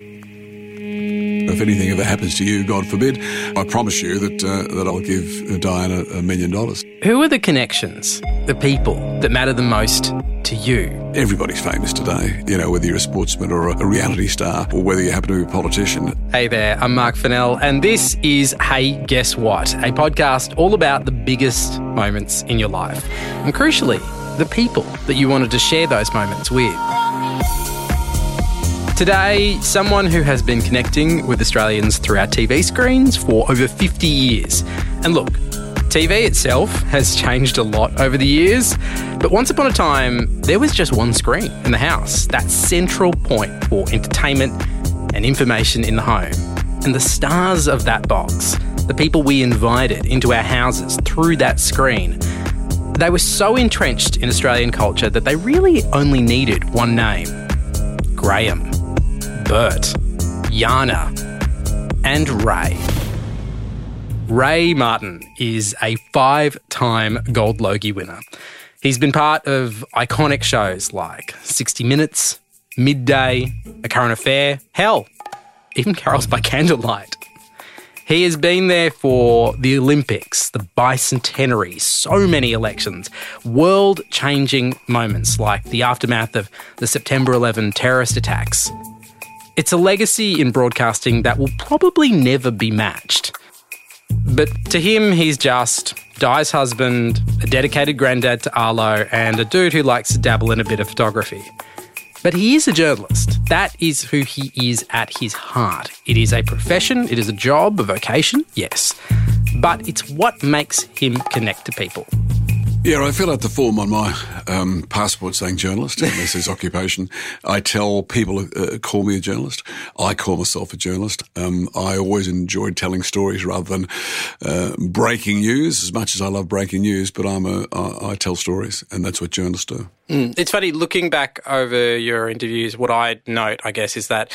If anything ever happens to you, God forbid, I promise you that uh, that I'll give Diana a million dollars. Who are the connections, the people that matter the most to you? Everybody's famous today, you know, whether you're a sportsman or a reality star or whether you happen to be a politician. Hey there, I'm Marc Fennell, and this is Hey Guess What, a podcast all about the biggest moments in your life. And crucially, the people that you wanted to share those moments with. Today, someone who has been connecting with Australians through our TV screens for over 50 years. And look, TV itself has changed a lot over the years, but once upon a time, there was just one screen in the house, that central point for entertainment and information in the home. And the stars of that box, the people we invited into our houses through that screen, they were so entrenched in Australian culture that they really only needed one name Graham. Bert, Jana, and Ray. Ray Martin is a five time Gold Logie winner. He's been part of iconic shows like 60 Minutes, Midday, A Current Affair, hell, even Carols by Candlelight. He has been there for the Olympics, the bicentenary, so many elections, world changing moments like the aftermath of the September 11 terrorist attacks, it's a legacy in broadcasting that will probably never be matched. But to him, he's just Di's husband, a dedicated granddad to Arlo, and a dude who likes to dabble in a bit of photography. But he is a journalist. That is who he is at his heart. It is a profession, it is a job, a vocation, yes. But it's what makes him connect to people. Yeah, I fill out the form on my um, passport saying journalist, and this is occupation. I tell people, uh, call me a journalist. I call myself a journalist. Um, I always enjoyed telling stories rather than uh, breaking news, as much as I love breaking news, but I'm a, I, I tell stories, and that's what journalists do. Mm. It's funny, looking back over your interviews, what I note, I guess, is that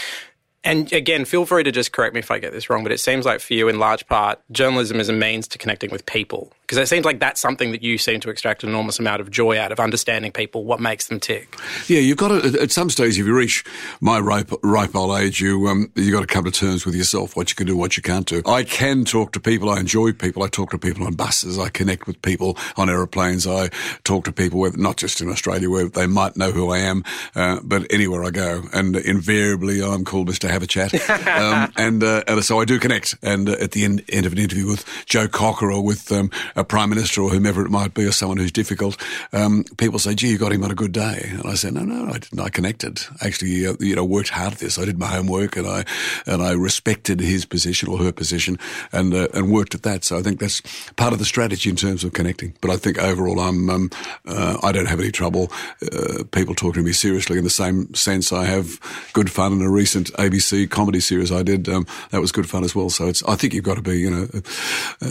and again, feel free to just correct me if I get this wrong, but it seems like for you, in large part, journalism is a means to connecting with people. Because it seems like that's something that you seem to extract an enormous amount of joy out of understanding people, what makes them tick. Yeah, you've got to, at some stage, if you reach my ripe, ripe old age, you, um, you've got to come to terms with yourself, what you can do, what you can't do. I can talk to people. I enjoy people. I talk to people on buses. I connect with people on aeroplanes. I talk to people, with, not just in Australia, where they might know who I am, uh, but anywhere I go. And invariably, I'm called Mr. Have a Chat. um, and, uh, and so I do connect. And uh, at the end, end of an interview with Joe Cocker or with um, a prime minister or whomever it might be, or someone who's difficult, um, people say, "Gee, you got him on a good day." And I said, "No, no, I didn't. I connected. Actually, uh, you know, worked hard at this. I did my homework, and I and I respected his position or her position, and uh, and worked at that. So I think that's part of the strategy in terms of connecting. But I think overall, I'm um, uh, I don't have any trouble uh, people talking to me seriously in the same sense I have good fun in a recent ABC comedy series I did. Um, that was good fun as well. So it's I think you've got to be you know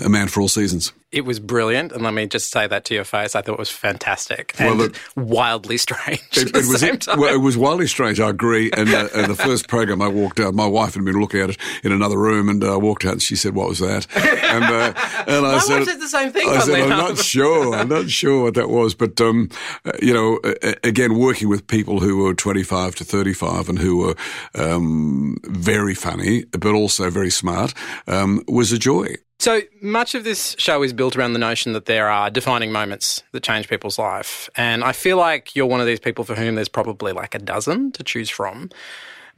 a man for all seasons. It was brilliant, and let me just say that to your face. I thought it was fantastic and well, wildly strange. It, it was it, well, it was wildly strange. I agree. And, uh, and, the first program, I walked out. My wife had been looking at it in another room, and I uh, walked out, and she said, "What was that?" And, uh, and I my said, wife the same thing. I said, "I'm not sure. I'm not sure what that was." But um, uh, you know, again, working with people who were 25 to 35 and who were um, very funny, but also very smart, um, was a joy. So much of this show is built around the notion that there are defining moments that change people's life. And I feel like you're one of these people for whom there's probably like a dozen to choose from.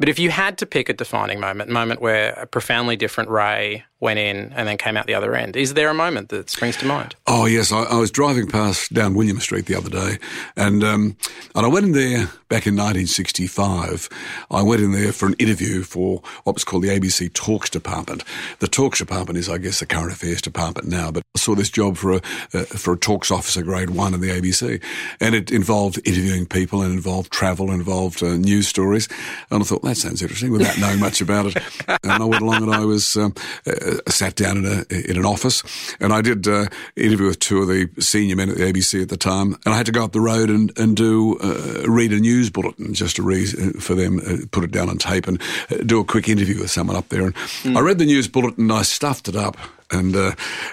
But if you had to pick a defining moment, a moment where a profoundly different Ray went in and then came out the other end. Is there a moment that springs to mind? Oh yes, I, I was driving past down William Street the other day, and um, and I went in there back in 1965. I went in there for an interview for what was called the ABC Talks Department. The Talks Department is, I guess, the current affairs department now, but I saw this job for a uh, for a talks officer grade one in the ABC, and it involved interviewing people and involved travel, involved uh, news stories, and I thought that sounds interesting without knowing much about it. And I went along and I was. Um, uh, uh, sat down in a in an office, and I did uh, interview with two of the senior men at the ABC at the time, and I had to go up the road and and do uh, read a news bulletin just to read uh, for them, uh, put it down on tape, and uh, do a quick interview with someone up there. And mm. I read the news bulletin, and I stuffed it up and uh,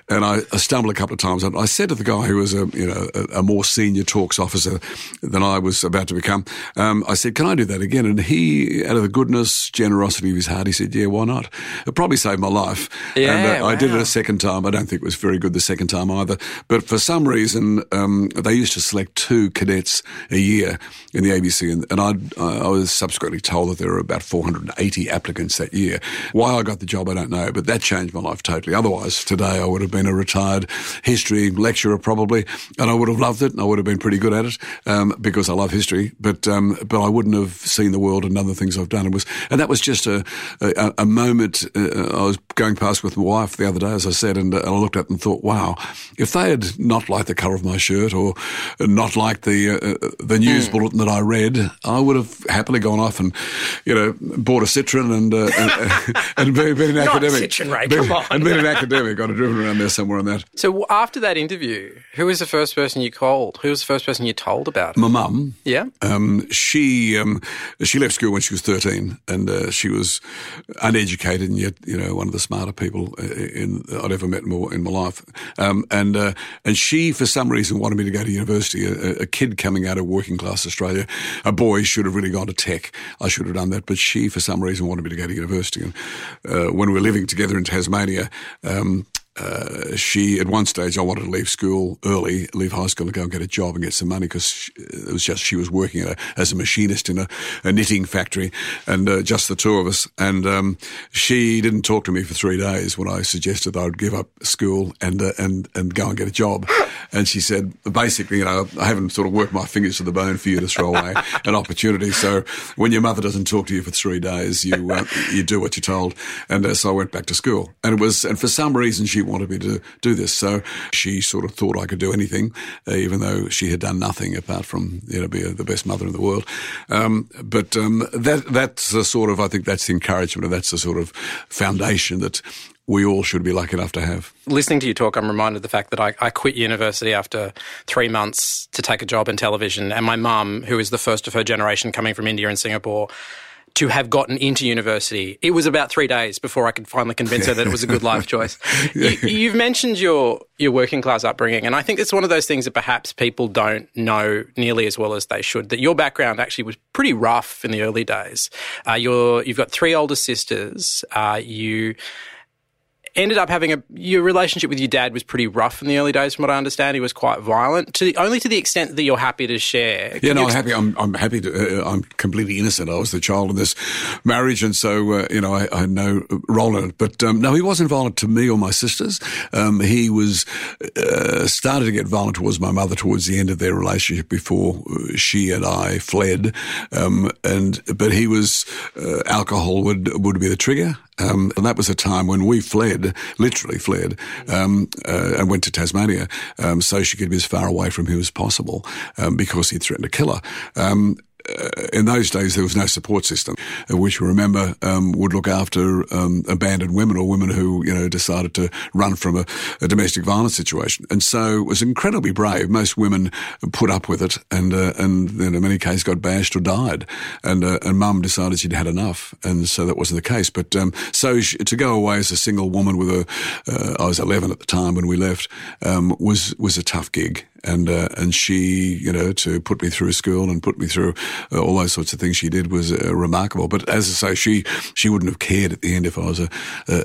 and I, I, stumbled a couple of times. And I said to the guy who was a you know a, a more senior talks officer than I was about to become, um, I said, "Can I do that again?" And he, out of the goodness, generosity of his heart, he said, "Yeah, why not?" It probably saved my life. Yeah, and, uh, wow. I did it a second time. I don't think it was very good the second time either. But for some reason, um, they used to select two cadets a year in the ABC, and, and I was subsequently told that there were about 480 applicants that year. Why I got the job, I don't know, but that changed my life totally. Otherwise, today I would have been a retired history lecturer probably, and I would have loved it, and I would have been pretty good at it um, because I love history. But um, but I wouldn't have seen the world and done the things I've done. It was, and that was just a a, a moment. Uh, I was going past with my wife the other day, as I said, and, uh, and I looked at and thought, wow, if they had not liked the colour of my shirt or not liked the uh, the news mm. bulletin that I read, I would have happily gone off and you know bought a Citroen and uh, and, and been, been an not academic. Citroen, Ray, come on. And been an academic. I'd have driven around there somewhere on that. So after that interview, who was the first person you called? Who was the first person you told about it? My mum. Yeah. Um, she um, she left school when she was thirteen, and uh, she was uneducated and yet you know one of the smarter people in, I'd ever met in my, in my life. Um, and uh, and she, for some reason, wanted me to go to university. A, a, kid coming out of working class Australia, a boy should have really gone to tech. I should have done that, but she, for some reason, wanted me to go to university. And uh, when we were living together in Tasmania, um, um, uh, she at one stage I wanted to leave school early, leave high school, and go and get a job and get some money because it was just she was working a, as a machinist in a, a knitting factory, and uh, just the two of us. And um, she didn't talk to me for three days when I suggested I would give up school and uh, and and go and get a job. And she said, basically, you know, I haven't sort of worked my fingers to the bone for you to throw away an opportunity. So when your mother doesn't talk to you for three days, you uh, you do what you're told. And uh, so I went back to school, and it was and for some reason she wanted me to do this. So she sort of thought I could do anything, uh, even though she had done nothing apart from you know be a, the best mother in the world. Um, but um, that that's the sort of I think that's the encouragement, and that's the sort of foundation that we all should be lucky enough to have. Listening to you talk, I'm reminded of the fact that I, I, quit university after three months to take a job in television. And my mum, who is the first of her generation coming from India and Singapore, to have gotten into university. It was about three days before I could finally convince her that it was a good life choice. You, have mentioned your your working class upbringing, and I think it's one of those things that perhaps people don't know nearly as well as they should. That your background actually was pretty rough in the early days. Uh, you're you've got three older sisters. Uh, you ended up having a your relationship with your dad was pretty rough in the early days, from what I understand. He was quite violent, to the, only to the extent that you're happy to share. Can yeah, no, I'm happy. I'm, I'm happy to. Uh, I'm completely innocent. I was the child in this marriage, and so uh, you know I, I, had no role in it. But um, no, he wasn't violent to me or my sisters. Um, he was uh, started to get violent towards my mother towards the end of their relationship before she and I fled. Um, and but he was uh, alcohol would would be the trigger. Um, and that was a time when we fled, literally fled, um, uh, and went to Tasmania um, so she could be as far away from him as possible um, because he threatened to kill her. In those days there was no support system, which we remember um, would look after um, abandoned women or women who you know decided to run from a, a, domestic violence situation. And so it was incredibly brave. Most women put up with it, and uh, and in many cases got bashed or died. And uh, and Mum decided she'd had enough, and so that wasn't the case. But um, so she, to go away as a single woman with a, uh, I was 11 at the time when we left, um, was was a tough gig and uh, and she, you know, to put me through school and put me through uh, all those sorts of things she did was uh, remarkable. But as I say, she she wouldn't have cared at the end if I was a, a,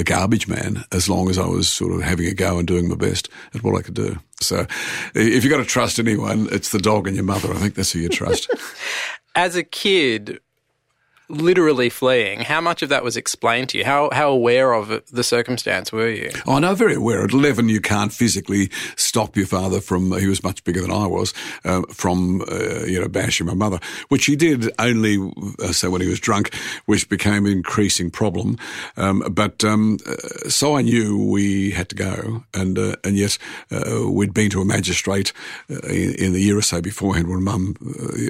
a garbage man, as long as I was sort of having a go and doing my best at what I could do. So, if you've got to trust anyone, it's the dog and your mother. I think that's who you trust. as a kid, literally fleeing. How much of that was explained to you? How how aware of the circumstance were you? Oh, no, very aware. At eleven, you can't physically stop your father from. He was much bigger than I was. Uh, from uh, you know bashing my mother, which he did only uh, so when he was drunk, which became an increasing problem. Um, but um, uh, so I knew we had to go, and uh, and yet uh, we'd been to a magistrate in, in, the year or so beforehand when Mum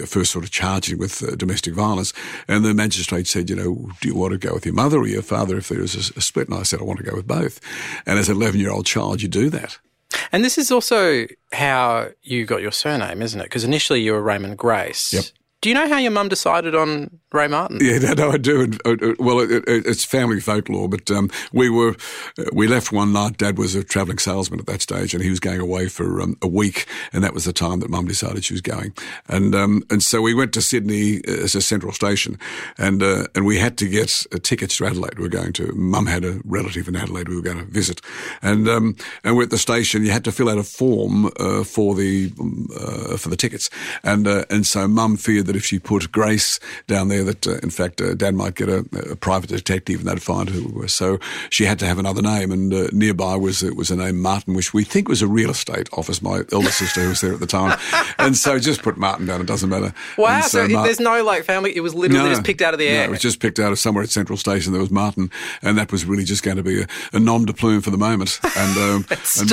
first sort of charged him with domestic violence, and the magistrate said, you know, do you want to go with your mother or your father if there is a, a split? And I said, I want to go with both. And as an 11 year old child, you do that. And this is also how you got your surname, isn't it? Because initially you were Raymond Grace. Yep. Do you know how your mum decided on Ray Martin? Yeah, no, no I do. Uh, uh, well, it, it, it's family folklore, but um, we were uh, we left one night. Dad was a travelling salesman at that stage, and he was going away for um, a week, and that was the time that Mum decided she was going, and um, and so we went to Sydney as a central station, and uh, and we had to get tickets to Adelaide. We were going to. Mum had a relative in Adelaide we were going to visit, and um, and we're at the station. You had to fill out a form uh, for the uh, for the tickets, and and so Mum feared that if she put Grace down there, that uh, in fact uh, Dad might get a, a, private detective and they'd find who we were. So she had to have another name, and uh, nearby was it was a name Martin, which we think was a real estate office. My elder sister who was there at the time, and so just put Martin down. It doesn't matter. Wow! So, so there's no like family. It was literally no, just picked out of the air. No, it was just picked out of somewhere at Central Station. There was Martin, and that was really just going to be a, a nom de plume for the moment. And um, and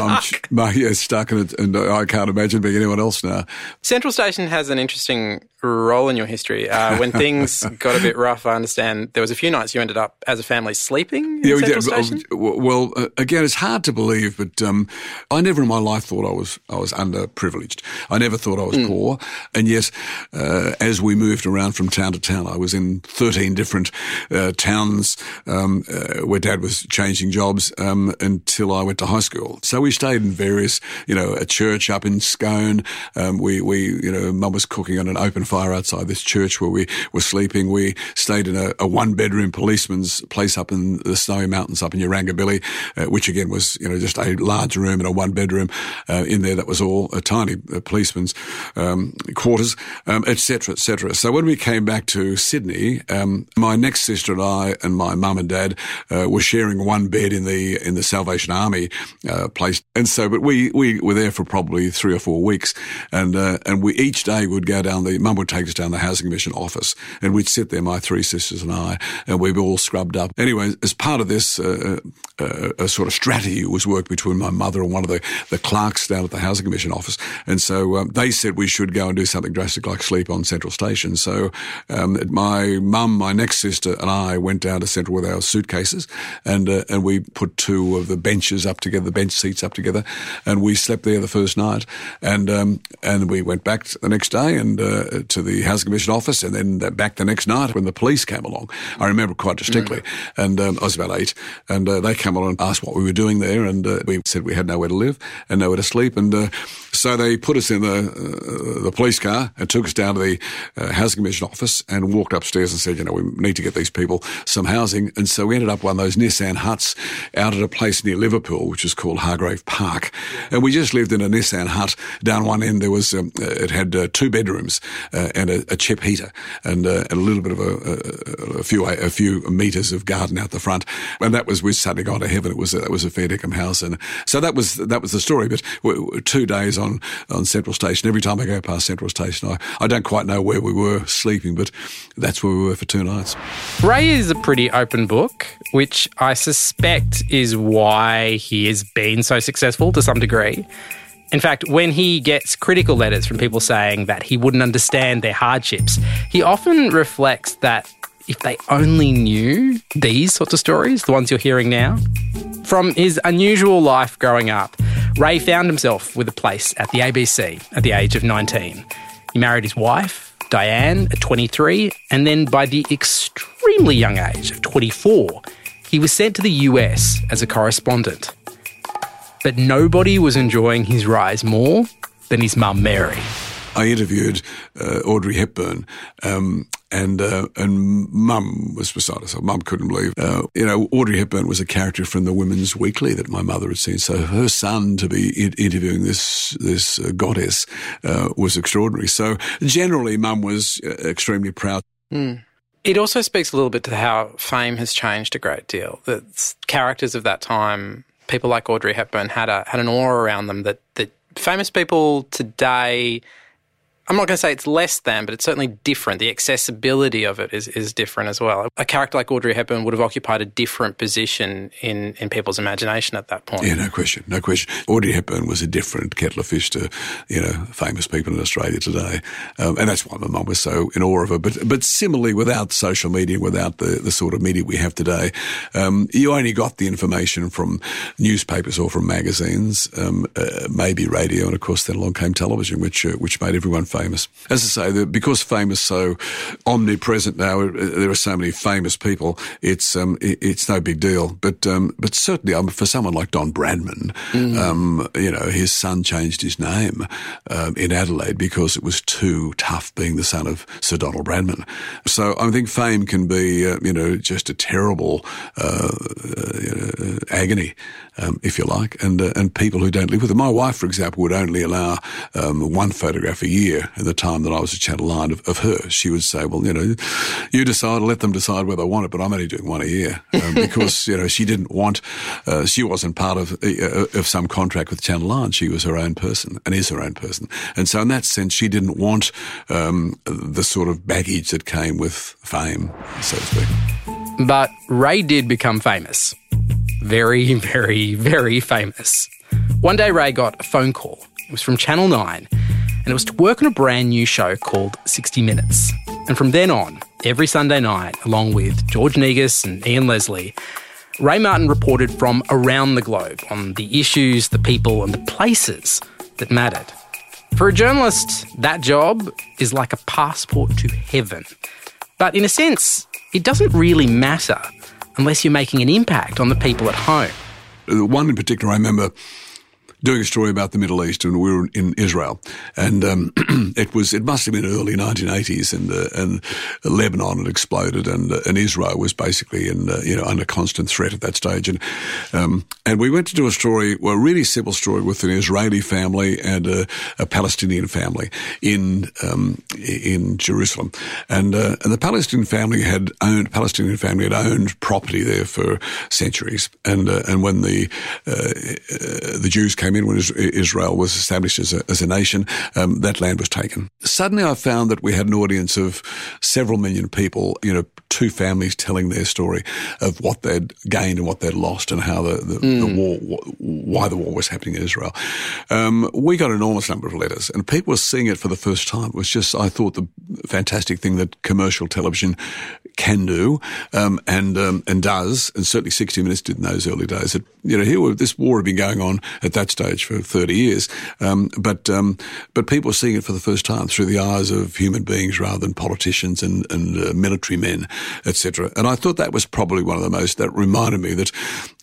Mum, yeah, stuck, and, and I can't imagine being anyone else now. Central Station has an interesting role in your history. Uh, when things got a bit rough, I understand there was a few nights you ended up as a family sleeping. yeah, we did. Station? Well, uh, again, it's hard to believe, but um, I never in my life thought I was I was underprivileged. I never thought I was mm. poor, and yet, uh, as we moved around from town to town, I was in thirteen different uh, towns um, uh, where Dad was changing jobs um, until I went to high school. So we stayed in various, you know, a church up in Scone. Um, we we you know, Mum was cooking on an open fire outside this church where we were sleeping. We stayed in a, a one bedroom policeman's place up in the snowy mountains up in Yarrangobilly, uh, which again was, you know, just a large room and a one bedroom uh, in there that was all a tiny uh, policeman's um, quarters, etc., um, etc. Et so when we came back to Sydney, um, my next sister and I and my mum and dad uh, were sharing one bed in the in the Salvation Army uh, place, and so but we we were there for probably three or four weeks, and uh, and we each day would go down the mum would take us down the housing commission office, and we'd sit there, my three sisters and I, and we were all scrubbed up. Anyway, as part of this, uh, uh, a sort of strategy was worked between my mother and one of the, the clerks down at the housing commission office, and so um, they said we should go and do something drastic like sleep on Central Station. So um, my mum, my next sister, and I went down to Central with our suitcases, and uh, and we put two of the benches up together, the bench seats up together, and we slept there the first night, and um, and we went back the next day and uh, to the housing commission office, and then back the next night when the police came along. I remember quite distinctly, mm. and um, I was about eight, and uh, they came along and asked what we were doing there, and uh, we said we had nowhere to live and nowhere to sleep, and uh, so they put us in the uh, the police car and took us down to the uh, housing commission office and walked upstairs and said, you know, we need to get these people some housing, and so we ended up one of those Nissen huts out at a place near Liverpool, which is called Hargrave Park, and we just lived in a Nissen hut. Down one end there was um, it had two bedrooms and a, a chip heater and, uh, and a little bit of a, a, a, few a few meters of garden out the front. And that was we suddenly got to heaven. It was that was a fair dinkum house, and so that was that was the story. But two days on on Central Station. Every time I go past Central Station, I, I don't quite know where we were sleeping, but that's where we were for two nights. Ray is a pretty open book, which I suspect is why he has been so successful to some degree. In fact, when he gets critical letters from people saying that he wouldn't understand their hardships, he often reflects that if they only knew these sorts of stories, the ones you're hearing now. From his unusual life growing up, Ray found himself with a place at the ABC at the age of 19. He married his wife, Diane, at 23, and then by the extremely young age of 24, he was sent to the US as a correspondent. But nobody was enjoying his rise more than his mum, Mary. I interviewed uh, Audrey Hepburn, um, and uh, and Mum was beside herself. Mum couldn't believe, uh, you know, Audrey Hepburn was a character from the Women's Weekly that my mother had seen. So her son to be in- interviewing this this uh, goddess uh, was extraordinary. So generally, Mum was uh, extremely proud. Mm. It also speaks a little bit to how fame has changed a great deal. That characters of that time people like Audrey Hepburn had a had an aura around them that that famous people today I'm not going to say it's less than, but it's certainly different. The accessibility of it is, is different as well. A character like Audrey Hepburn would have occupied a different position in, in people's imagination at that point. Yeah, no question, no question. Audrey Hepburn was a different kettle of fish to, you know, famous people in Australia today. Um, and that's why my mum was so in awe of her. But, but similarly, without social media, without the, the sort of media we have today, um, you only got the information from newspapers or from magazines, um, uh, maybe radio, and of course then along came television, which, uh, which made everyone famous famous. As I say, the, because fame is so omnipresent now, uh, there are so many famous people. It's um, it, it's no big deal. But um, but certainly, um, for someone like Don Bradman, mm. um, you know, his son changed his name um, in Adelaide because it was too tough being the son of Sir Donald Bradman. So I think fame can be, uh, you know, just a terrible uh, uh, agony, um, if you like, and uh, and people who don't live with it. My wife, for example, would only allow um, one photograph a year at the time that I was at Channel 9 of, of, her. She would say, well, you know, you decide, let them decide whether they want it, but I'm only doing one a year um, because, you know, she didn't want, uh, she wasn't part of, uh, of some contract with Channel 9. She was her own person and is her own person. And so in that sense, she didn't want um, the sort of baggage that came with fame, so to speak. But Ray did become famous. Very, very, very famous. One day, Ray got a phone call. It was from Channel 9, and it was to work on a brand new show called 60 Minutes. And from then on, every Sunday night, along with George Negus and Ian Leslie, Ray Martin reported from around the globe on the issues, the people, and the places that mattered. For a journalist, that job is like a passport to heaven. But in a sense, it doesn't really matter unless you're making an impact on the people at home. One in particular I remember doing a story about the Middle East, and we were in Israel, and um, it was it must have been early 1980s, and uh, and Lebanon had exploded, and uh, and Israel was basically in uh, you know under constant threat at that stage, and um, and we went to do a story, well, a really simple story with an Israeli family and a, a Palestinian family in um, in Jerusalem, and uh, and the Palestinian family had owned Palestinian family had owned property there for centuries, and uh, and when the uh, the Jews came in when Israel was established as a, as a nation, um, that land was taken. Suddenly I found that we had an audience of several million people, you know, two families telling their story of what they'd gained and what they'd lost and how the, the, mm. the war, why the war was happening in Israel. Um, we got an enormous number of letters and people were seeing it for the first time. It was just, I thought, the fantastic thing that commercial television can do um, and um, and does, and certainly 60 Minutes did in those early days. That you know, here this war had been going on at that stage for 30 years, um, but um, but people were seeing it for the first time through the eyes of human beings rather than politicians and and uh, military men, etc. And I thought that was probably one of the most that reminded me that,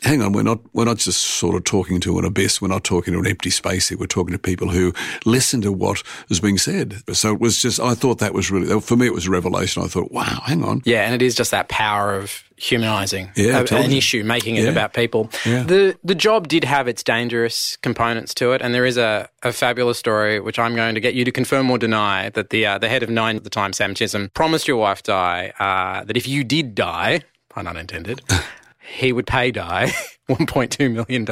hang on, we're not we're not just sort of talking to an abyss, we're not talking to an empty space here. We're talking to people who listen to what is being said. So it was just I thought that was really for me it was a revelation. I thought, wow, hang on, yeah, and it is just that power of humanising yeah, a, an issue, making it yeah. about people. Yeah. The the job did have its dangerous components to it, and there is a, a fabulous story which I'm going to get you to confirm or deny that the uh, the head of Nine at the time, Sam Chisholm, promised your wife Di uh, that if you did die, pun unintended, he would pay Di $1.2 million.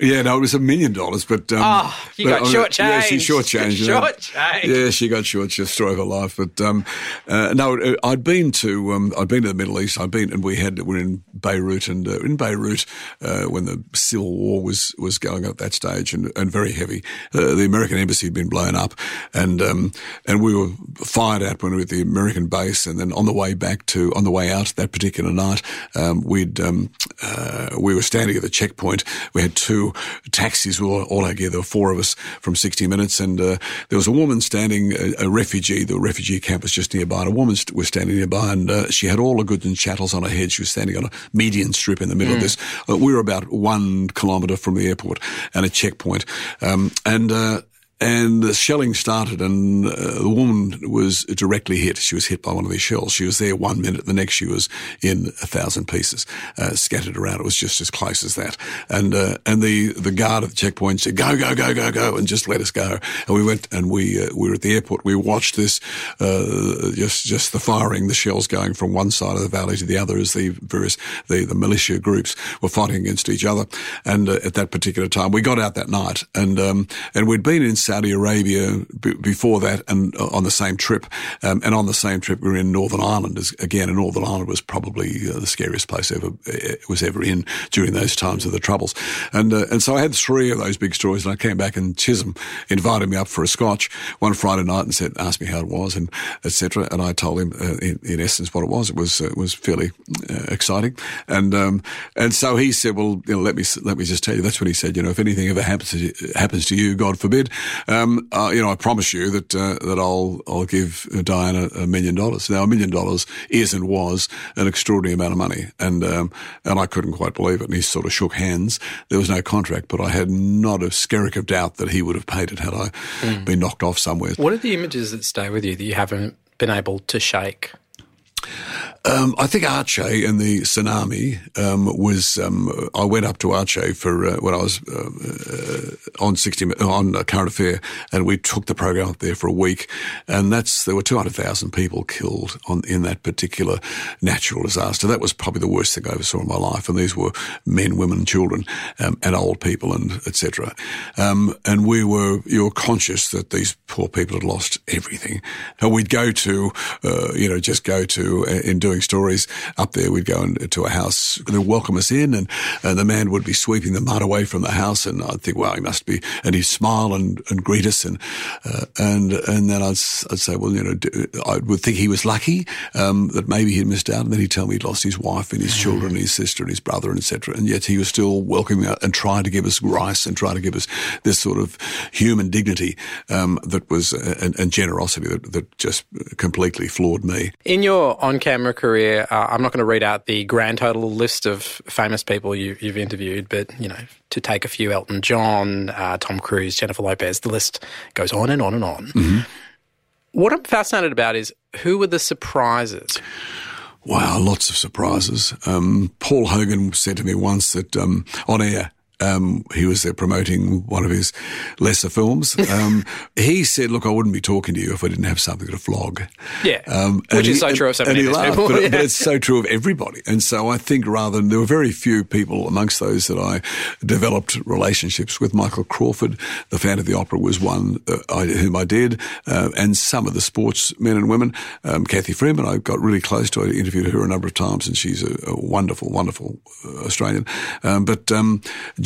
Yeah, no, it was a million dollars, but. Um, oh, you got short change. Yeah, she short change. short. Yeah, she got short, just story of her life. But um, uh, no, uh, I'd been to um, I'd been to the Middle East. I'd been, and we had, we're in Beirut, and uh, in Beirut, uh, when the civil war was, was going at that stage and, and very heavy, uh, the American embassy had been blown up, and um, and we were fired at when we were at the American base, and then on the way back to, on the way out that particular night, um, we'd, um, uh, we were standing the checkpoint. We had two taxis, we all, all together, were four of us from 60 Minutes, and uh, there was a woman standing, a, a, refugee, the refugee camp was just nearby, and a woman st- was standing nearby, and uh, she had all the goods and chattels on her head. She was standing on a median strip in the middle mm. of this. Uh, we were about one kilometre from the airport and a checkpoint, um, and uh, and the shelling started, and uh, the woman was directly hit. She was hit by one of these shells. She was there one minute, the next she was in a thousand pieces, uh, scattered around. It was just as close as that. And uh, and the the guard at the checkpoint said, "Go, go, go, go, go," and just let us go. And we went, and we uh, we were at the airport. We watched this, uh, just just the firing, the shells going from one side of the valley to the other as the various the the militia groups were fighting against each other. And uh, at that particular time, we got out that night, and um, and we'd been in. Saudi Arabia b- before that and uh, on the same trip. Um, and on the same trip, we were in Northern Ireland. As, again, and Northern Ireland was probably uh, the scariest place ever uh, was ever in during those times of the Troubles. And uh, and so I had three of those big stories, and I came back and Chisholm invited me up for a scotch one Friday night and said, asked me how it was and etc. And I told him uh, in, in, essence what it was. It was uh, was fairly exciting. And um, and so he said, well, you know, let me let me just tell you. That's what he said. You know, if anything ever happens to, happens to you, God forbid, um, uh, you know, I promise you that uh, that I'll I'll give Diana a million dollars. Now, a million dollars is and was an extraordinary amount of money, and um, and I couldn't quite believe it. And he sort of shook hands. There was no contract, but I had not a skerrick of doubt that he would have paid it had I mm. been knocked off somewhere. What are the images that stay with you that you haven't been able to shake? Um, I think Aceh and the tsunami um, was. Um, I went up to Aceh for uh, when I was uh, uh, on sixty on Current Affair, and we took the program up there for a week. And that's there were two hundred thousand people killed on in that particular natural disaster. That was probably the worst thing I ever saw in my life. And these were men, women, children, um, and old people, and etc. Um, and we were you were conscious that these poor people had lost everything. And we'd go to, uh, you know, just go to uh, in doing stories up there. We'd go into a house, they'd welcome us in, and, and the man would be sweeping the mud away from the house, and I'd think, well, he must be, and he'd smile and, and greet us, and uh, and and then I'd, I'd say, well, you know, I would think he was lucky um, that maybe he'd missed out, and then he'd tell me he'd lost his wife and his children, and his sister and his brother, and etc. And yet he was still welcoming and trying to give us rice and trying to give us this sort of human dignity um, that was and, and generosity that, that just completely floored me. In your on-camera career, uh, I'm not going to read out the grand total list of famous people you, have interviewed, but you know, to take a few, Elton John, uh, Tom Cruise, Jennifer Lopez, the list goes on and on and on. Mm-hmm. What I'm fascinated about is who were the surprises. Wow, lots of surprises. Um, Paul Hogan said to me once that um, on air, um, he was there promoting one of his lesser films. Um, he said, "Look, I wouldn't be talking to you if I didn't have something to flog." Yeah, um, which is he, so true of so many people. But, yeah. but, it's so true of everybody. And so I think rather than there were very few people amongst those that I developed relationships with. Michael Crawford, the Phantom of the Opera, was one uh, I, whom I did, uh, and some of the sports men and women. Um, Cathy Freeman, I got really close to. I interviewed her a number of times, and she's a, a wonderful, wonderful uh, Australian. Um, but um,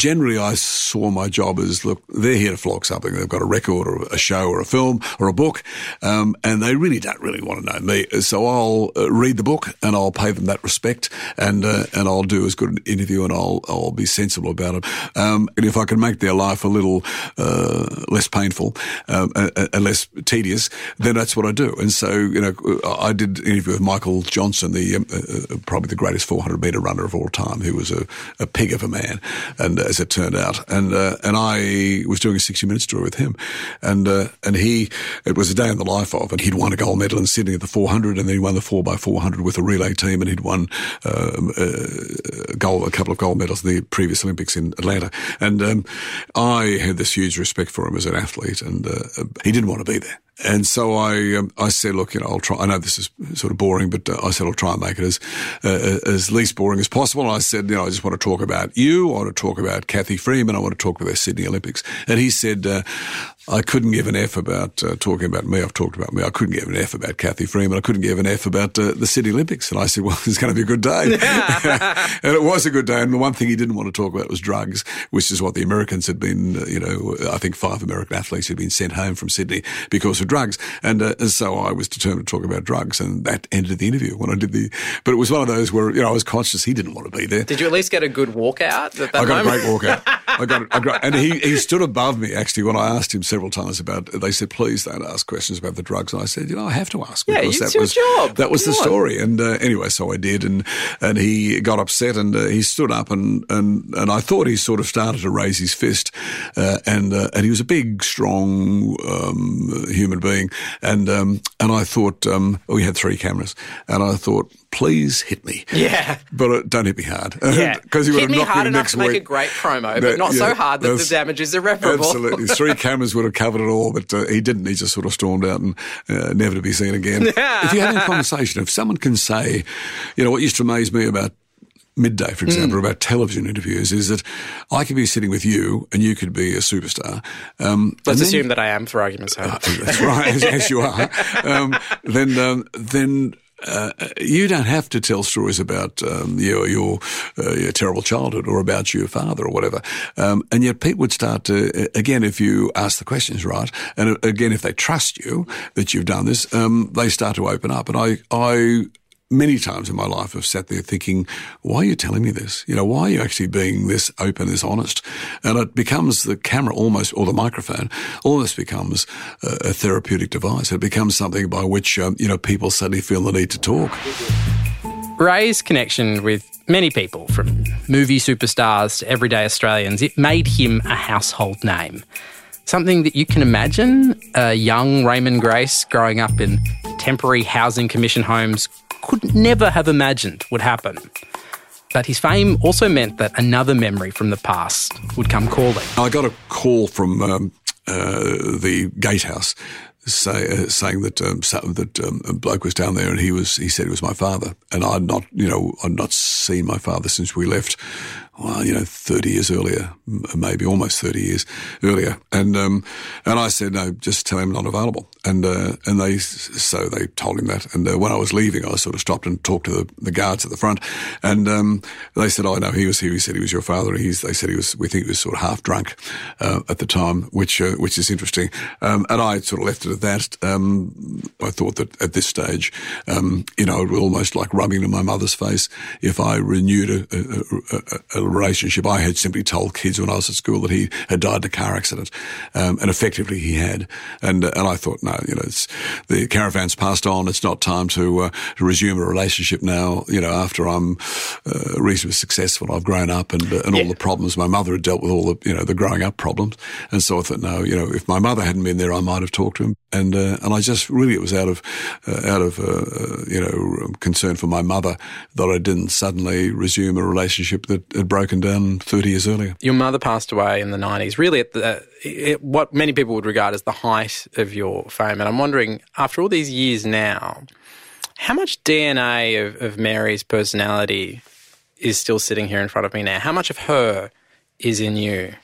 generally I saw my job as, look, they're here to flog something. They've got a record or a show or a film or a book, um, and they really don't really want to know me. So I'll uh, read the book and I'll pay them that respect and uh, and I'll do as good an interview and I'll I'll be sensible about it. Um, and if I can make their life a little uh, less painful um, and less tedious, then that's what I do. And so, you know, I did an interview with Michael Johnson, the uh, uh, probably the greatest 400 meter runner of all time, who was a, a pig of a man. And as it turned out. And uh, and I was doing a 60 minutes tour with him, and uh, and he it was a day in the life of, and he'd won a gold medal in Sydney at the 400, and then he won the 4 by 400 with a relay team, and he'd won um, a, gold, a couple of gold medals in the previous Olympics in Atlanta. And um, I had this huge respect for him as an athlete, and uh, he didn't want to be there. And so I, um, I said, look, you know, I'll try. I know this is sort of boring, but uh, I said I'll try and make it as uh, as least boring as possible. And I said, you know, I just want to talk about you. I want to talk about Cathy Freeman. I want to talk about the Sydney Olympics. And he said, uh, I couldn't give an F about uh, talking about me. I've talked about me. I couldn't give an F about Cathy Freeman. I couldn't give an F about uh, the Sydney Olympics. And I said, well, it's going to be a good day. and it was a good day. And the one thing he didn't want to talk about was drugs, which is what the Americans had been, uh, you know, I think five American athletes had been sent home from Sydney because of drugs. And, uh, and so I was determined to talk about drugs. And that ended the interview when I did the, but it was one of those where, you know, I was conscious he didn't want to be there. Did you at least get a good walkout? I got moment? a great walkout. I got, I got, and he, he stood above me actually when I asked him several times about they said, please don't ask questions about the drugs. And I said, you know, I have to ask yeah, because that was job. that was Come the on. story. And uh, anyway, so I did, and and he got upset, and uh, he stood up, and and and I thought he sort of started to raise his fist, uh, and uh, and he was a big, strong um, human being, and um, and I thought um, we had three cameras, and I thought please hit me. Yeah. But uh, don't hit me hard. Yeah. Because you would hit have me hard me enough to make week. a great promo, but not yeah, so hard that the damage is irreparable. Absolutely. Three cameras would have covered it all, but uh, he didn't. He just sort of stormed out and uh, never to be seen again. if you have a conversation, if someone can say, you know, what used to amaze me about midday, for example, mm. about television interviews is that I could be sitting with you and you could be a superstar. Um, Let's assume then, that I am, for argument's sake. Uh, that's right, as, as, you are. Um, then, um, then uh, you don't have to tell stories about um, your your, uh, your, terrible childhood or about your father or whatever. Um, and yet people would start to again if you ask the questions right, and again if they trust you that you've done this, um, they start to open up. And I I many times in my life have sat there thinking, why are you telling me this? You know, why are you actually being this open, this honest? And it becomes the camera almost, or the microphone, almost becomes a, a therapeutic device. It becomes something by which, um, you know, people suddenly feel the need to talk. Ray's connection with many people, from movie superstars to everyday Australians, it made him a household name. Something that you can imagine a young Raymond Grace growing up in temporary housing commission homes could never have imagined would happen. But his fame also meant that another memory from the past would come calling. I got a call from um, uh, the gatehouse say, uh, saying that um, that um, a bloke was down there and he was he said it was my father and I'd not you know I'd not seen my father since we left well, you know, 30 years earlier, maybe almost 30 years earlier. And, um, and I said, no, just tell him not available. And, uh, and they, so they told him that. And uh, when I was leaving, I sort of stopped and talked to the, the guards at the front. And, um, they said, oh, no, he was here. He said he was your father. He's, they said he was, we think he was sort of half drunk, uh, at the time, which, uh, which is interesting. Um, and I sort of left it at that. Um, I thought that at this stage, um, you know, it was almost like rubbing in my mother's face if I renewed a, a, a, a relationship. I had simply told kids when I was at school that he had died in a car accident, um, and effectively he had. And uh, and I thought, no, you know, it's, the caravan's passed on. It's not time to, uh, to resume a relationship now. You know, after I'm uh, reasonably successful, I've grown up, and uh, and yeah. all the problems my mother had dealt with, all the you know the growing up problems. And so I thought, no, you know, if my mother hadn't been there, I might have talked to him. And uh, and I just really it was out of uh, out of you know concern for my mother that I didn't suddenly resume a relationship that had broken down 30 years earlier. Your mother passed away in the 90s, really at the, it, what many people would regard as the height of your fame. And I'm wondering, after all these years now, how much DNA of, of Mary's personality is still sitting here in front of me now? How much of her is in you?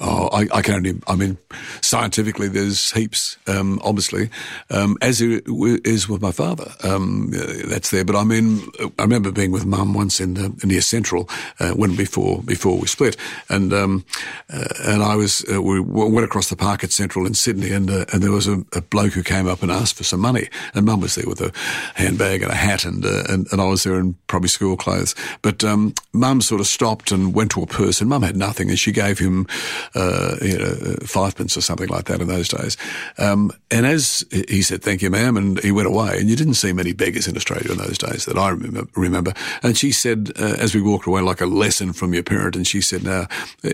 Oh, I, I, can only, I mean, scientifically, there's heaps, um, obviously, um, as is with my father. Um, that's there. But I mean, I remember being with mum once in, the, near Central, uh, when before, before we split. And, um, uh, and I was, uh, we went across the park at Central in Sydney and, uh, and there was a, a, bloke who came up and asked for some money. And mum was there with a handbag and a hat and, uh, and, and, I was there in probably school clothes. But, um, mum sort of stopped and went to a purse and mum had nothing and she gave him, uh, you know, fivepence or something like that in those days. Um, and as he said, thank you, ma'am, and he went away. And you didn't see many beggars in Australia in those days that I remember. And she said, uh, as we walked away, like a lesson from your parent, and she said, now,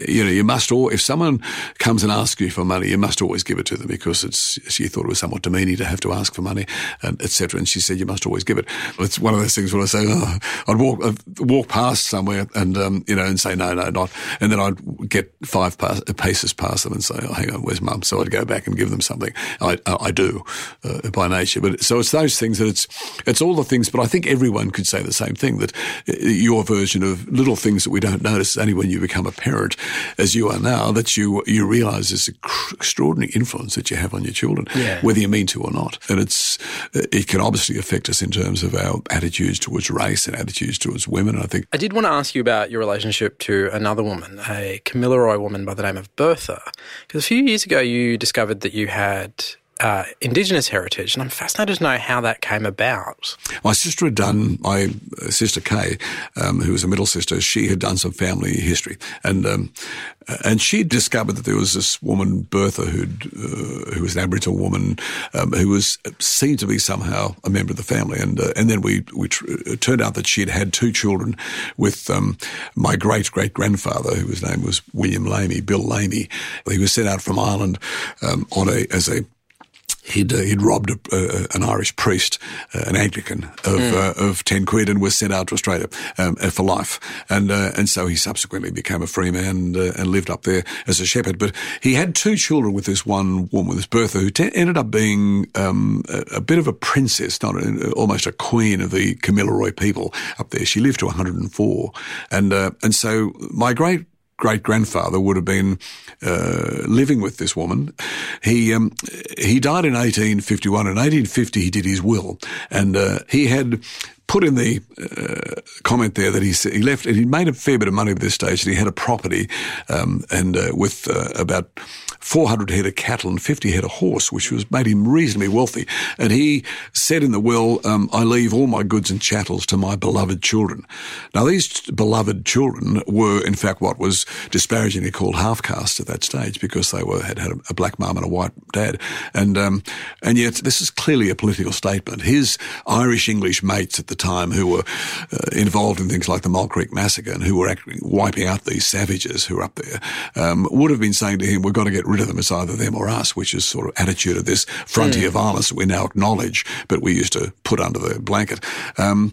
you know, you must, all, if someone comes and asks you for money, you must always give it to them because it's, she thought it was somewhat demeaning to have to ask for money, and etc. And she said, you must always give it. It's one of those things where I say, oh, I'd walk, I'd walk past somewhere and, um, you know, and say, no, no, not. And then I'd get five pass, paces past them and say, oh, hang on, where's mum? So I'd go back and give them something. I, I do uh, by nature. But so it's those things that it's, it's all the things, but I think everyone could say the same thing that uh, your version of little things that we don't notice only when you become a parent as you are now that you, you realize this extraordinary influence that you have on your children, yeah. whether you mean to or not. And it's, uh, it can obviously affect us in terms of our attitudes towards race and attitudes towards women. I think. I did want to ask you about your relationship to another woman, a Kamilaroi woman by the name of Bertha. Because a few years ago, you discovered that you had uh, Indigenous heritage, and I'm fascinated to know how that came about. My sister had done, my sister Kay, um, who was a middle sister, she had done some family history, and um, and she discovered that there was this woman Bertha, who uh, who was an Aboriginal woman, um, who was seen to be somehow a member of the family, and uh, and then we we tr- it turned out that she had had two children with um, my great great grandfather, whose name was William Lamey, Bill Lamey. He was sent out from Ireland um, on a as a he'd uh, he'd robbed a, uh, an Irish priest, uh, an Anglican, of mm. of ten quid, and was sent out to Australia um, uh, for life. And uh, and so he subsequently became a free man and, and, lived up there as a shepherd. But he had two children with this one woman, this Bertha, who te- ended up being um, a, a, bit of a princess, not a, almost a queen of the Kamilaroi people up there. She lived to 104, and and so my great great grandfather would have been uh, living with this woman. He um, he died in 1851. In 1850, he did his will, and uh, he had put in the uh, comment there that he he left and he made a fair bit of money at this stage and he had a property um, and uh, with uh, about 400 head of cattle and 50 head of horse, which was made him reasonably wealthy. And he said in the will, um, I leave all my goods and chattels to my beloved children. Now, these beloved children were, in fact, what was disparagingly called half caste at that stage because they were had had a black mum and a white dad. And, um, and yet this is clearly a political statement. His Irish English mates at the time who were uh, involved in things like the Myall Creek Massacre and who were actually wiping out these savages who were up there um, would have been saying to him, we've got to get rid of them. It's either them or us, which is sort of attitude of this frontier mm. violence that we now acknowledge, but we used to put under the blanket. Um,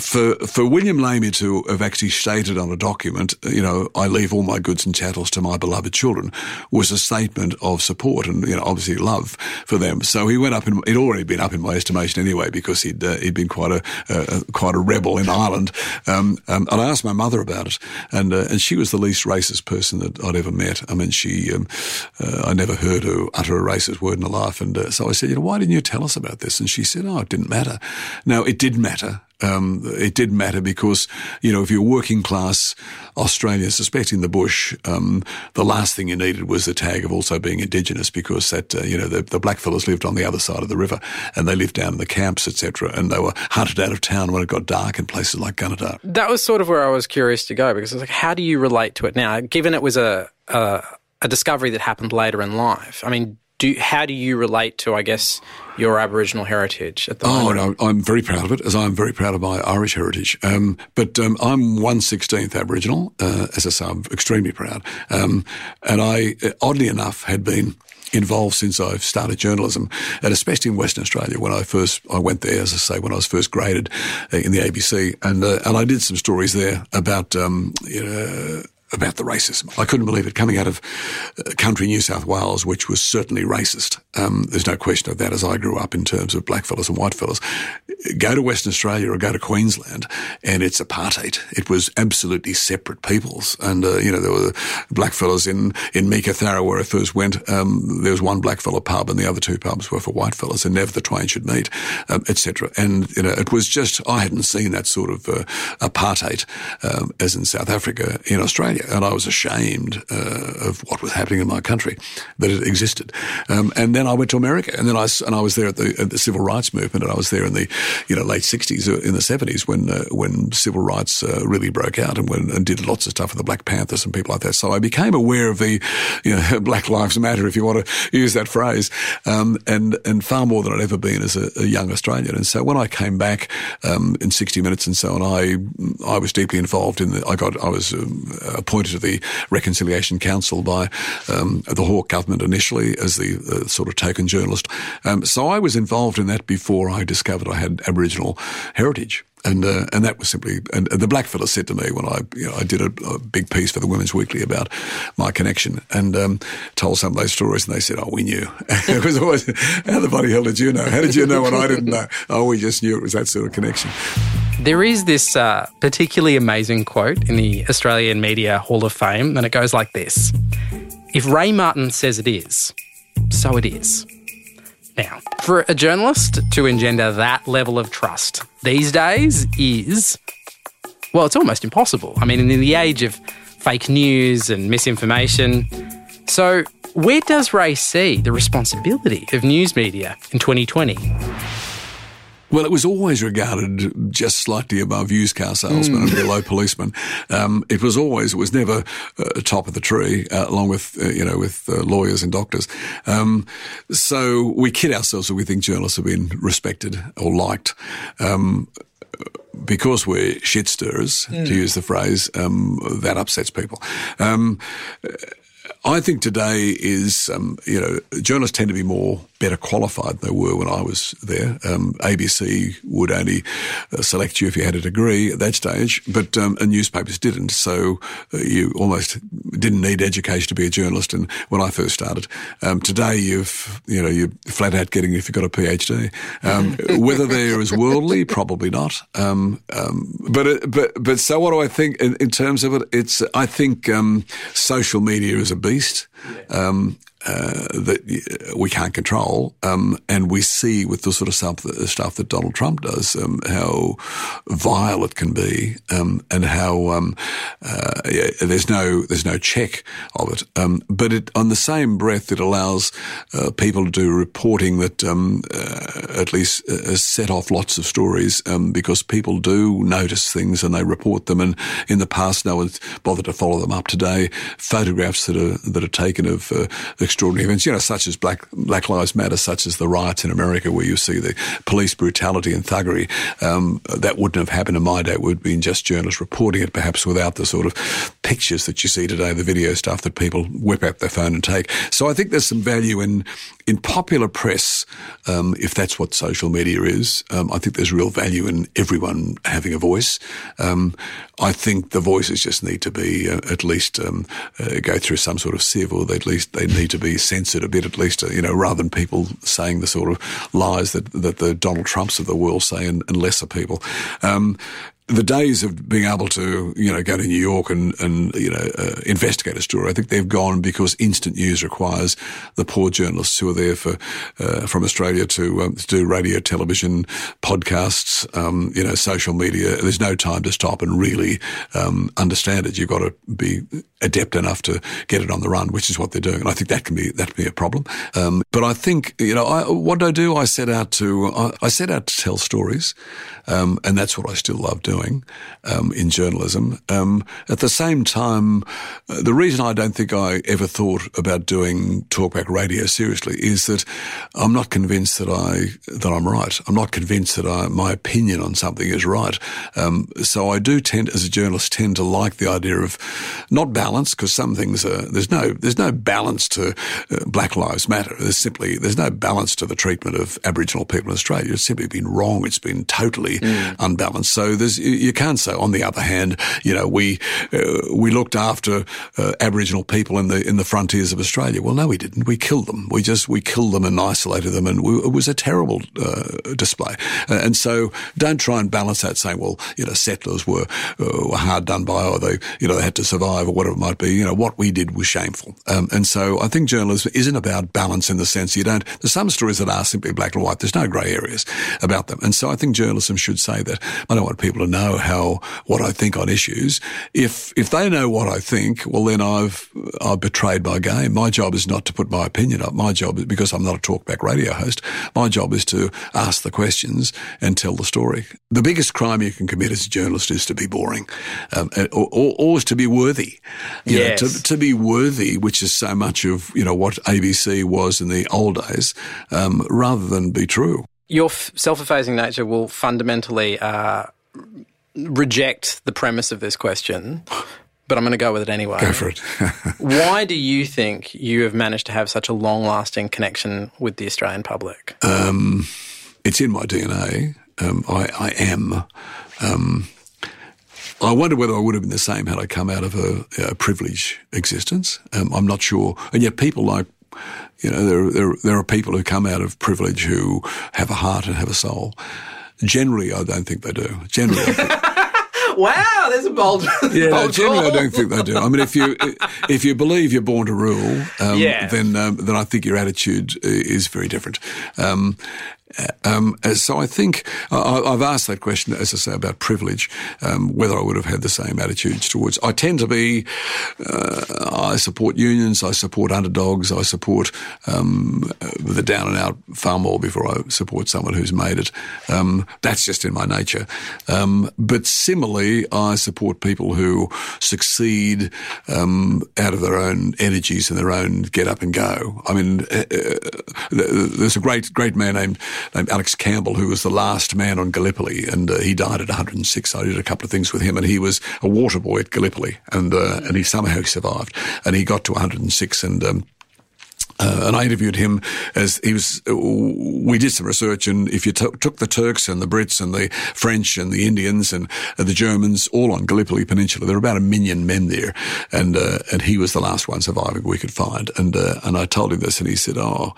for, for William Lamy to have actually stated on a document, you know, I leave all my goods and chattels to my beloved children was a statement of support and, you know, obviously love for them. So he went up in, he'd already been up in my estimation anyway because he'd, uh, he'd been quite a, uh, quite a rebel in Ireland. Um, um, and I asked my mother about it and, uh, and she was the least racist person that I'd ever met. I mean, she, um, uh, I never heard her utter a racist word in her life. And uh, so I said, you know, why didn't you tell us about this? And she said, oh, it didn't matter. Now, it did matter um, it did matter because, you know, if you're working class Australia suspecting the bush, um, the last thing you needed was the tag of also being Indigenous because that, uh, you know, the, the blackfellas lived on the other side of the river and they lived down in the camps, etc. And they were hunted out of town when it got dark in places like Gunnedah. That was sort of where I was curious to go because I was like, how do you relate to it now? Given it was a, a, a discovery that happened later in life, I mean, do how do you relate to, I guess, your Aboriginal heritage at the oh, moment? Oh, I'm very proud of it, as I'm very proud of my Irish heritage. Um, but um, I'm one sixteenth Aboriginal, uh, as I say, I'm extremely proud. Um, and I, oddly enough, had been involved since I've started journalism, and especially in Western Australia when I first I went there, as I say, when I was first graded uh, in the ABC, and uh, and I did some stories there about um, you know about the racism. I couldn't believe it coming out of uh, country New South Wales, which was certainly racist. Um, there's no question of that as I grew up in terms of blackfellas and whitefellas. Go to Western Australia or go to Queensland and it's apartheid. It was absolutely separate peoples. And, uh, you know, there were blackfellas in, in Meekatharra where I first went. Um, there was one blackfella pub and the other two pubs were for whitefellas and never the twain should meet, um, etc. And, you know, it was just, I hadn't seen that sort of uh, apartheid um, as in South Africa in Australia and I was ashamed uh, of what was happening in my country, that it existed. Um, and then I went to America, and then I and I was there at the, at the civil rights movement, and I was there in the you know late '60s, uh, in the '70s when uh, when civil rights uh, really broke out, and when and did lots of stuff with the Black Panthers and people like that. So I became aware of the you know Black Lives Matter, if you want to use that phrase, um, and and far more than I'd ever been as a, a young Australian. And so when I came back um, in 60 Minutes and so on, I I was deeply involved in the. I got I was um, appointed to the Reconciliation Council by um, the Hawke government initially as the, the sort of token journalist. Um, so I was involved in that before I discovered I had Aboriginal heritage. And uh, and that was simply and the blackfella said to me when I you know I did a, a, big piece for the Women's Weekly about my connection and um, told some of those stories and they said oh we knew it was always how the bloody hell did you know how did you know when I didn't know oh we just knew it was that sort of connection. There is this uh, particularly amazing quote in the Australian Media Hall of Fame, and it goes like this If Ray Martin says it is, so it is. Now, for a journalist to engender that level of trust these days is, well, it's almost impossible. I mean, in the age of fake news and misinformation. So, where does Ray see the responsibility of news media in 2020? Well, it was always regarded just slightly above used car salesman mm. and below policeman. Um, it was always, it was never uh, top of the tree, uh, along with, uh, you know, with uh, lawyers and doctors. Um, so we kid ourselves that we think journalists have been respected or liked. Um, because we're shit stirrers, mm. to use the phrase, um, that upsets people. Um, I think today is, um, you know, journalists tend to be more better qualified than they were when I was there. Um, ABC would only uh, select you if you had a degree at that stage, but um, and newspapers didn't. So uh, you almost didn't need education to be a journalist. And when I first started, um, today you've you know you're flat out getting if you've got a PhD. Um, whether they're as worldly, probably not. Um, um, but it, but but so what do I think in, in terms of it? It's I think social media is a beast. Yeah. Uh, that we can't control, um, and we see with the sort of stuff that, stuff that Donald Trump does um, how vile it can be, um, and how um, uh, yeah, there's no there's no check of it. Um, but it, on the same breath, it allows uh, people to do reporting that um, uh, at least uh, set off lots of stories because people do notice things and they report them. And in the past, no one's bothered to follow them up. Today, photographs that are that are taken of extraordinary events, you know, such as Black Black Lives Matter, such as the riots in America, where you see the police brutality and thuggery. Um, that wouldn't have happened in my day. It would have been just journalists reporting it, perhaps without the sort of pictures that you see today, the video stuff that people whip out their phone and take. So I think there's some value in in popular press, um, if that's what social media is. Um, I think there's real value in everyone having a voice. Um, I think the voices just need to be uh, at least um, uh, go through some sort of sieve, or at least they need to be censored a bit, at least uh, you know, rather than people saying the sort of lies that that the Donald Trumps of the world say and, and lesser people. Um, the days of being able to, you know, go to New York and, and you know, uh, investigate a story, I think they've gone because instant news requires the poor journalists who are there for, uh, from Australia to, um, to, do radio, television, podcasts, um, you know, social media. There's no time to stop and really um, understand it. You've got to be adept enough to get it on the run, which is what they're doing. And I think that can be, that can be a problem. Um, but I think, you know, I, what do I do? I set out to, I, I set out to tell stories. Um, and that's what I still love doing um, in journalism. Um, at the same time, uh, the reason I don't think I ever thought about doing talkback radio seriously is that I'm not convinced that I that I'm right. I'm not convinced that I, my opinion on something is right. Um, so I do tend, as a journalist, tend to like the idea of not balance because some things are there's no there's no balance to uh, Black Lives Matter. There's simply there's no balance to the treatment of Aboriginal people in Australia. It's simply been wrong. It's been totally mm. unbalanced. So there's you can't say. On the other hand, you know we uh, we looked after uh, Aboriginal people in the in the frontiers of Australia. Well, no, we didn't. We killed them. We just we killed them and isolated them, and we, it was a terrible uh, display. Uh, and so don't try and balance that, saying, well, you know, settlers were uh, were hard done by, or they you know they had to survive, or whatever it might be. You know, what we did was shameful. Um, and so I think journalism isn't about balance in the sense you don't. There's some stories that are simply black and white. There's no grey areas about them. And so I think journalism should say that. I don't want people to know how what I think on issues. If if they know what I think, well then I've I've betrayed my game. My job is not to put my opinion up. My job is because I'm not a talkback radio host. My job is to ask the questions and tell the story. The biggest crime you can commit as a journalist is to be boring, um, or, or, or to be worthy. You yes. Know, to, to be worthy, which is so much of you know what ABC was in the old days, um, rather than be true your f- self-effacing nature will fundamentally uh, reject the premise of this question, but I'm going to go with it anyway. Go for it. Why do you think you have managed to have such a long-lasting connection with the Australian public? Um, it's in my DNA. Um, I, I, am. Um, I wonder whether I would have been the same had I come out of a, a privileged existence. Um, I'm not sure. And yet, people like you know, there, there, there are people who come out of privilege who have a heart and have a soul. Generally, I don't think they do. Generally, wow, there's a bold. Yeah, bold generally, I don't think they do. I mean, if you if you believe you're born to rule, um, yeah. then um, then I think your attitude is very different. Um, um, so I think I, have asked that question, as I say, about privilege, um, whether I would have had the same attitudes towards. I tend to be. Uh, I support unions. I support underdogs. I support um, the down and out far more before I support someone who's made it. Um, that's just in my nature. Um, but similarly, I support people who succeed um, out of their own energies and their own get up and go. I mean, uh, uh, there's a great great man named named Alex Campbell, who was the last man on Gallipoli, and uh, he died at 106. I did a couple of things with him, and he was a water boy at Gallipoli, and uh, and he somehow survived, and he got to 106, and um, uh, and I interviewed him as he was. Uh, we did some research, and if you t- took the Turks and the Brits and the French and the Indians and uh, the Germans all on Gallipoli Peninsula, there were about a million men there, and uh, and he was the last one surviving we could find. And uh, and I told him this, and he said, "Oh,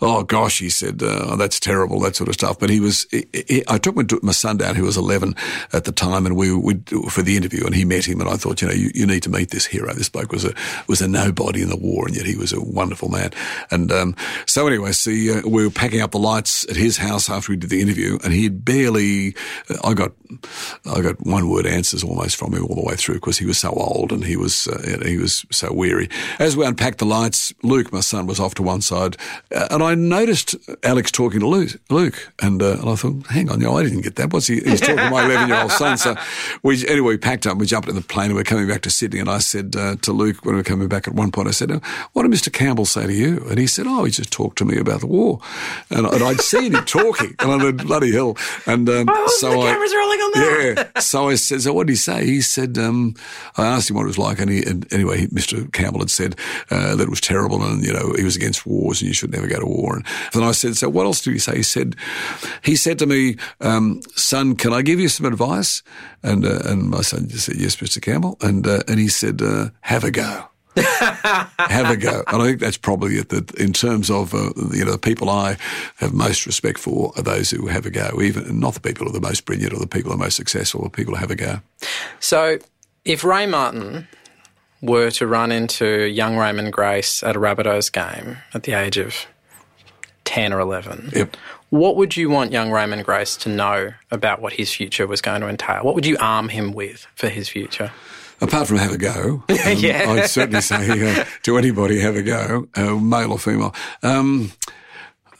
oh gosh," he said, oh, "That's terrible, that sort of stuff." But he was. He, he, I took my, my son down, who was 11 at the time, and we we for the interview, and he met him, and I thought, you know, you, you need to meet this hero. This bloke was a was a nobody in the war, and yet he was a wonderful man. And um, so anyway, see, uh, we were packing up the lights at his house after we did the interview, and he'd barely. Uh, I got, I got one word answers almost from him all the way through because he was so old and he was uh, he was so weary. As we unpacked the lights, Luke, my son, was off to one side, uh, and I noticed Alex talking to Luke, Luke, and, uh, and I thought, hang on, you know, I didn't get that. What's he? He's talking to my eleven year old son. So we anyway we packed up, we jumped in the plane, and we're coming back to Sydney, and I said uh, to Luke when we were coming back at one point, I said, "What did Mr. Campbell say to you?" And he said, "Oh, he just talked to me about the war," and, and I'd seen him talking, and I thought, "Bloody hell!" And um, oh, so the I, cameras rolling on that. yeah. So I said, "So what did he say?" He said, um, "I asked him what it was like, and, he, and anyway, Mr. Campbell had said uh, that it was terrible, and you know he was against wars, and you should never go to war." And then I said, "So what else did he say?" He said, "He said to me, um, son, can I give you some advice?" And uh, and my son just said, "Yes, Mr. Campbell," and uh, and he said, uh, "Have a go." Have a go. And I think that's probably it. That in terms of uh, you know the people I have most respect for are those who have a go. Even not the people who are the most brilliant or the people who are most successful, the people who have a go. So, if Ray Martin were to run into young Raymond Grace at a Rabbitohs game at the age of ten or eleven, Yep. what would you want young Raymond Grace to know about what his future was going to entail? What would you arm him with for his future? Apart from have a go, um, Yeah. I'd certainly say uh, to anybody have a go, uh, male or female. Um,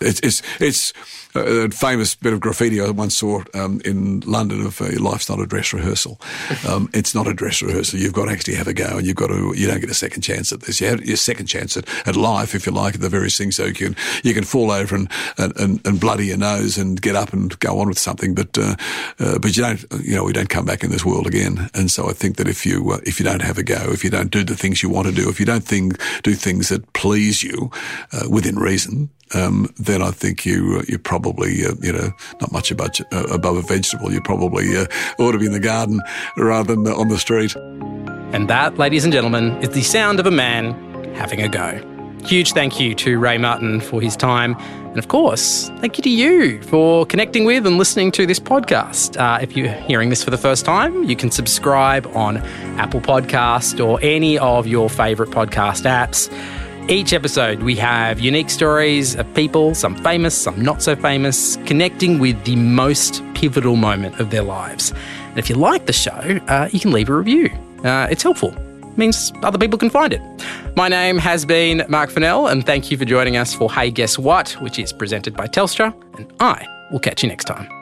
it's it's it's a famous bit of graffiti I once saw um, in London of uh, life's not a dress rehearsal. Um, it's not a dress rehearsal. You've got to actually have a go, and you've got to. You don't get a second chance at this. You have your second chance at, at life, if you like, at the various things. So you can you can fall over and, and, and, bloody your nose and get up and go on with something, but uh, uh, but you don't. You know, we don't come back in this world again. And so I think that if you uh, if you don't have a go, if you don't do the things you want to do, if you don't think do things that please you uh, within reason, um, then I think you uh, you're probably uh, you know not much above, uh, above a vegetable. You probably uh, ought to be in the garden rather than on the street. And that, ladies and gentlemen, is the sound of a man having a go. Huge thank you to Ray Martin for his time. And of course, thank you to you for connecting with and listening to this podcast. Uh, if you're hearing this for the first time, you can subscribe on Apple Podcast or any of your favourite podcast apps. Each episode, we have unique stories of people, some famous, some not so famous, connecting with the most pivotal moment of their lives. And if you like the show, uh, you can leave a review. Uh, it's helpful means other people can find it. My name has been Marc Fennell, and thank you for joining us for Hey Guess What, which is presented by Telstra, and I will catch you next time.